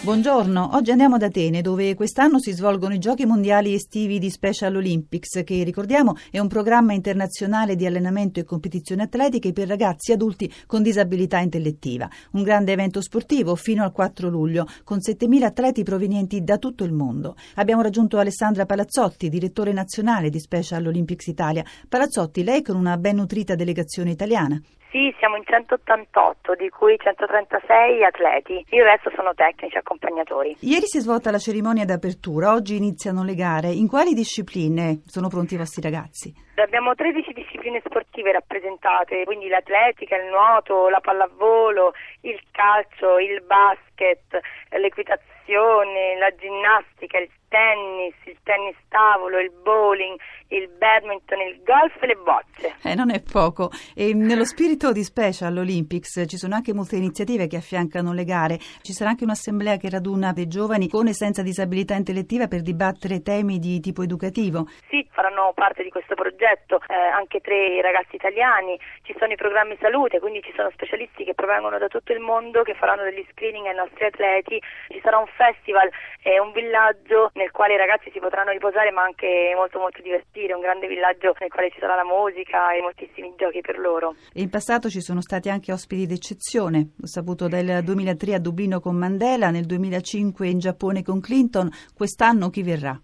Buongiorno, oggi andiamo ad Atene dove quest'anno si svolgono i Giochi Mondiali Estivi di Special Olympics che ricordiamo è un programma internazionale di allenamento e competizioni atletiche per ragazzi e adulti con disabilità intellettiva. Un grande evento sportivo fino al 4 luglio con 7.000 atleti provenienti da tutto il mondo. Abbiamo raggiunto Alessandra Palazzotti, direttore nazionale di Special Olympics Italia. Palazzotti, lei con una ben nutrita delegazione italiana. Sì, siamo in 188, di cui 136 atleti. Il resto sono tecnici accompagnatori. Ieri si è svolta la cerimonia d'apertura, oggi iniziano le gare. In quali discipline sono pronti i vostri ragazzi? Abbiamo 13 discipline sportive rappresentate, quindi l'atletica, il nuoto, la pallavolo, il calcio, il basket, l'equitazione, la ginnastica, il tennis, il tennis tavolo, il bowling, il badminton, il golf e le bocce. Eh, non è poco. E nello spirito di Special Olympics ci sono anche molte iniziative che affiancano le gare. Ci sarà anche un'assemblea che raduna dei giovani con e senza disabilità intellettiva per dibattere temi di tipo educativo. Sì, faranno parte di questo progetto eh, anche tre ragazzi italiani. Ci sono i programmi salute, quindi ci sono specialisti che provengono da tutto il mondo che faranno degli screening ai nostri atleti. Ci sarà un festival e un villaggio nel quale i ragazzi si potranno riposare ma anche molto molto divertire, un grande villaggio nel quale ci sarà la musica e moltissimi giochi per loro. In passato ci sono stati anche ospiti d'eccezione, ho saputo dal 2003 a Dublino con Mandela, nel 2005 in Giappone con Clinton, quest'anno chi verrà?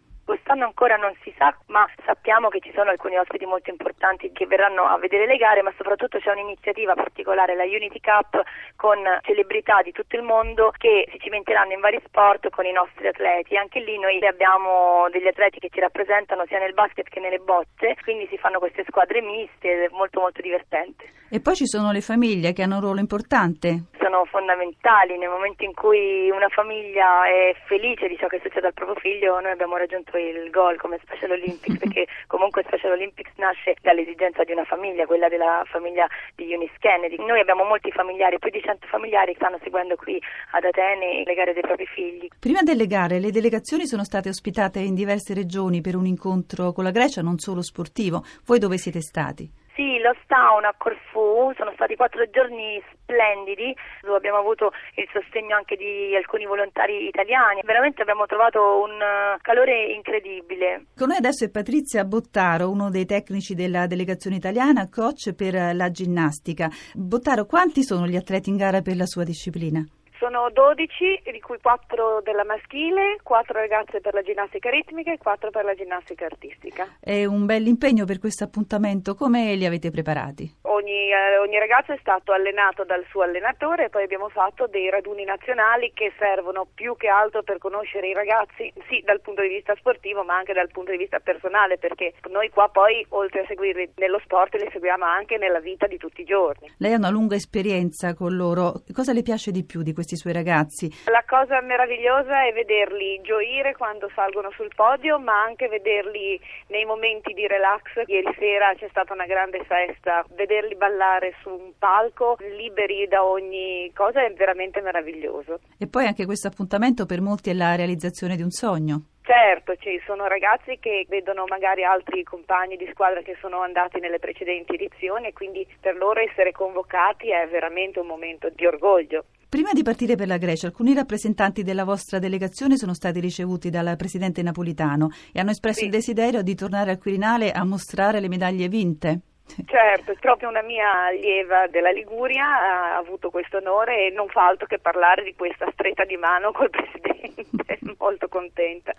Quest'anno ancora non si sa, ma sappiamo che ci sono alcuni ospiti molto importanti che verranno a vedere le gare, ma soprattutto c'è un'iniziativa particolare, la Unity Cup, con celebrità di tutto il mondo che si cimenteranno in vari sport con i nostri atleti. Anche lì noi abbiamo degli atleti che ci rappresentano sia nel basket che nelle bocce, quindi si fanno queste squadre miste ed è molto molto divertente. E poi ci sono le famiglie che hanno un ruolo importante sono fondamentali nel momento in cui una famiglia è felice di ciò che succede al proprio figlio noi abbiamo raggiunto il gol come Special Olympics perché comunque Special Olympics nasce dall'esigenza di una famiglia quella della famiglia di Eunice Kennedy. Noi abbiamo molti familiari più di 100 familiari che stanno seguendo qui ad Atene le gare dei propri figli. Prima delle gare le delegazioni sono state ospitate in diverse regioni per un incontro con la Grecia non solo sportivo. Voi dove siete stati? Sì, lo Town a Corfù, sono stati quattro giorni splendidi, abbiamo avuto il sostegno anche di alcuni volontari italiani, veramente abbiamo trovato un eh, calore incredibile. Con noi adesso è Patrizia Bottaro, uno dei tecnici della delegazione italiana, coach per la ginnastica. Bottaro, quanti sono gli atleti in gara per la sua disciplina? Sono 12, di cui 4 della maschile, 4 ragazze per la ginnastica ritmica e 4 per la ginnastica artistica. È un bel impegno per questo appuntamento, come li avete preparati? Ogni, eh, ogni ragazzo è stato allenato dal suo allenatore e poi abbiamo fatto dei raduni nazionali che servono più che altro per conoscere i ragazzi, sì dal punto di vista sportivo ma anche dal punto di vista personale perché noi qua poi oltre a seguirli nello sport li seguiamo anche nella vita di tutti i giorni. Lei ha una lunga esperienza con loro, cosa le piace di più di questi questi suoi ragazzi. La cosa meravigliosa è vederli gioire quando salgono sul podio, ma anche vederli nei momenti di relax. Ieri sera c'è stata una grande festa, vederli ballare su un palco liberi da ogni cosa è veramente meraviglioso. E poi anche questo appuntamento per molti è la realizzazione di un sogno. Certo, ci sono ragazzi che vedono magari altri compagni di squadra che sono andati nelle precedenti edizioni e quindi per loro essere convocati è veramente un momento di orgoglio. Prima di partire per la Grecia, alcuni rappresentanti della vostra delegazione sono stati ricevuti dal presidente Napolitano e hanno espresso sì. il desiderio di tornare al Quirinale a mostrare le medaglie vinte. Certo, proprio una mia allieva della Liguria ha avuto questo onore e non fa altro che parlare di questa stretta di mano col Presidente, molto contenta.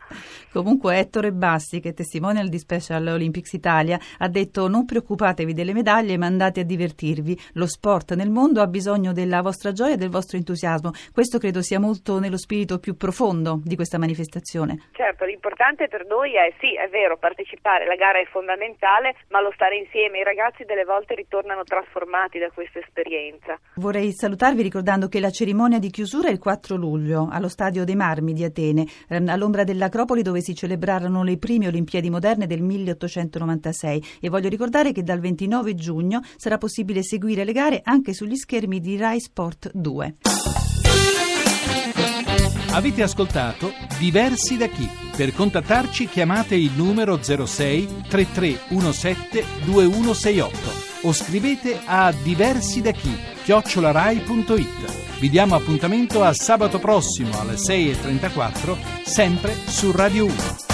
Comunque Ettore Bassi, che è testimonial di Special Olympics Italia, ha detto non preoccupatevi delle medaglie ma andate a divertirvi, lo sport nel mondo ha bisogno della vostra gioia e del vostro entusiasmo, questo credo sia molto nello spirito più profondo di questa manifestazione. Certo, l'importante per noi è sì, è vero, partecipare, la gara è fondamentale, ma lo stare insieme, i ragazzi ragazzi delle volte ritornano trasformati da questa esperienza. Vorrei salutarvi ricordando che la cerimonia di chiusura è il 4 luglio allo Stadio dei Marmi di Atene, ehm, all'ombra dell'Acropoli dove si celebrarono le prime Olimpiadi moderne del 1896 e voglio ricordare che dal 29 giugno sarà possibile seguire le gare anche sugli schermi di Rai Sport 2. Avete ascoltato Diversi da chi? Per contattarci chiamate il numero 06 3317 2168 o scrivete a diversi da chi chiocciolarai.it. Vi diamo appuntamento a sabato prossimo alle 6.34 sempre su Radio 1.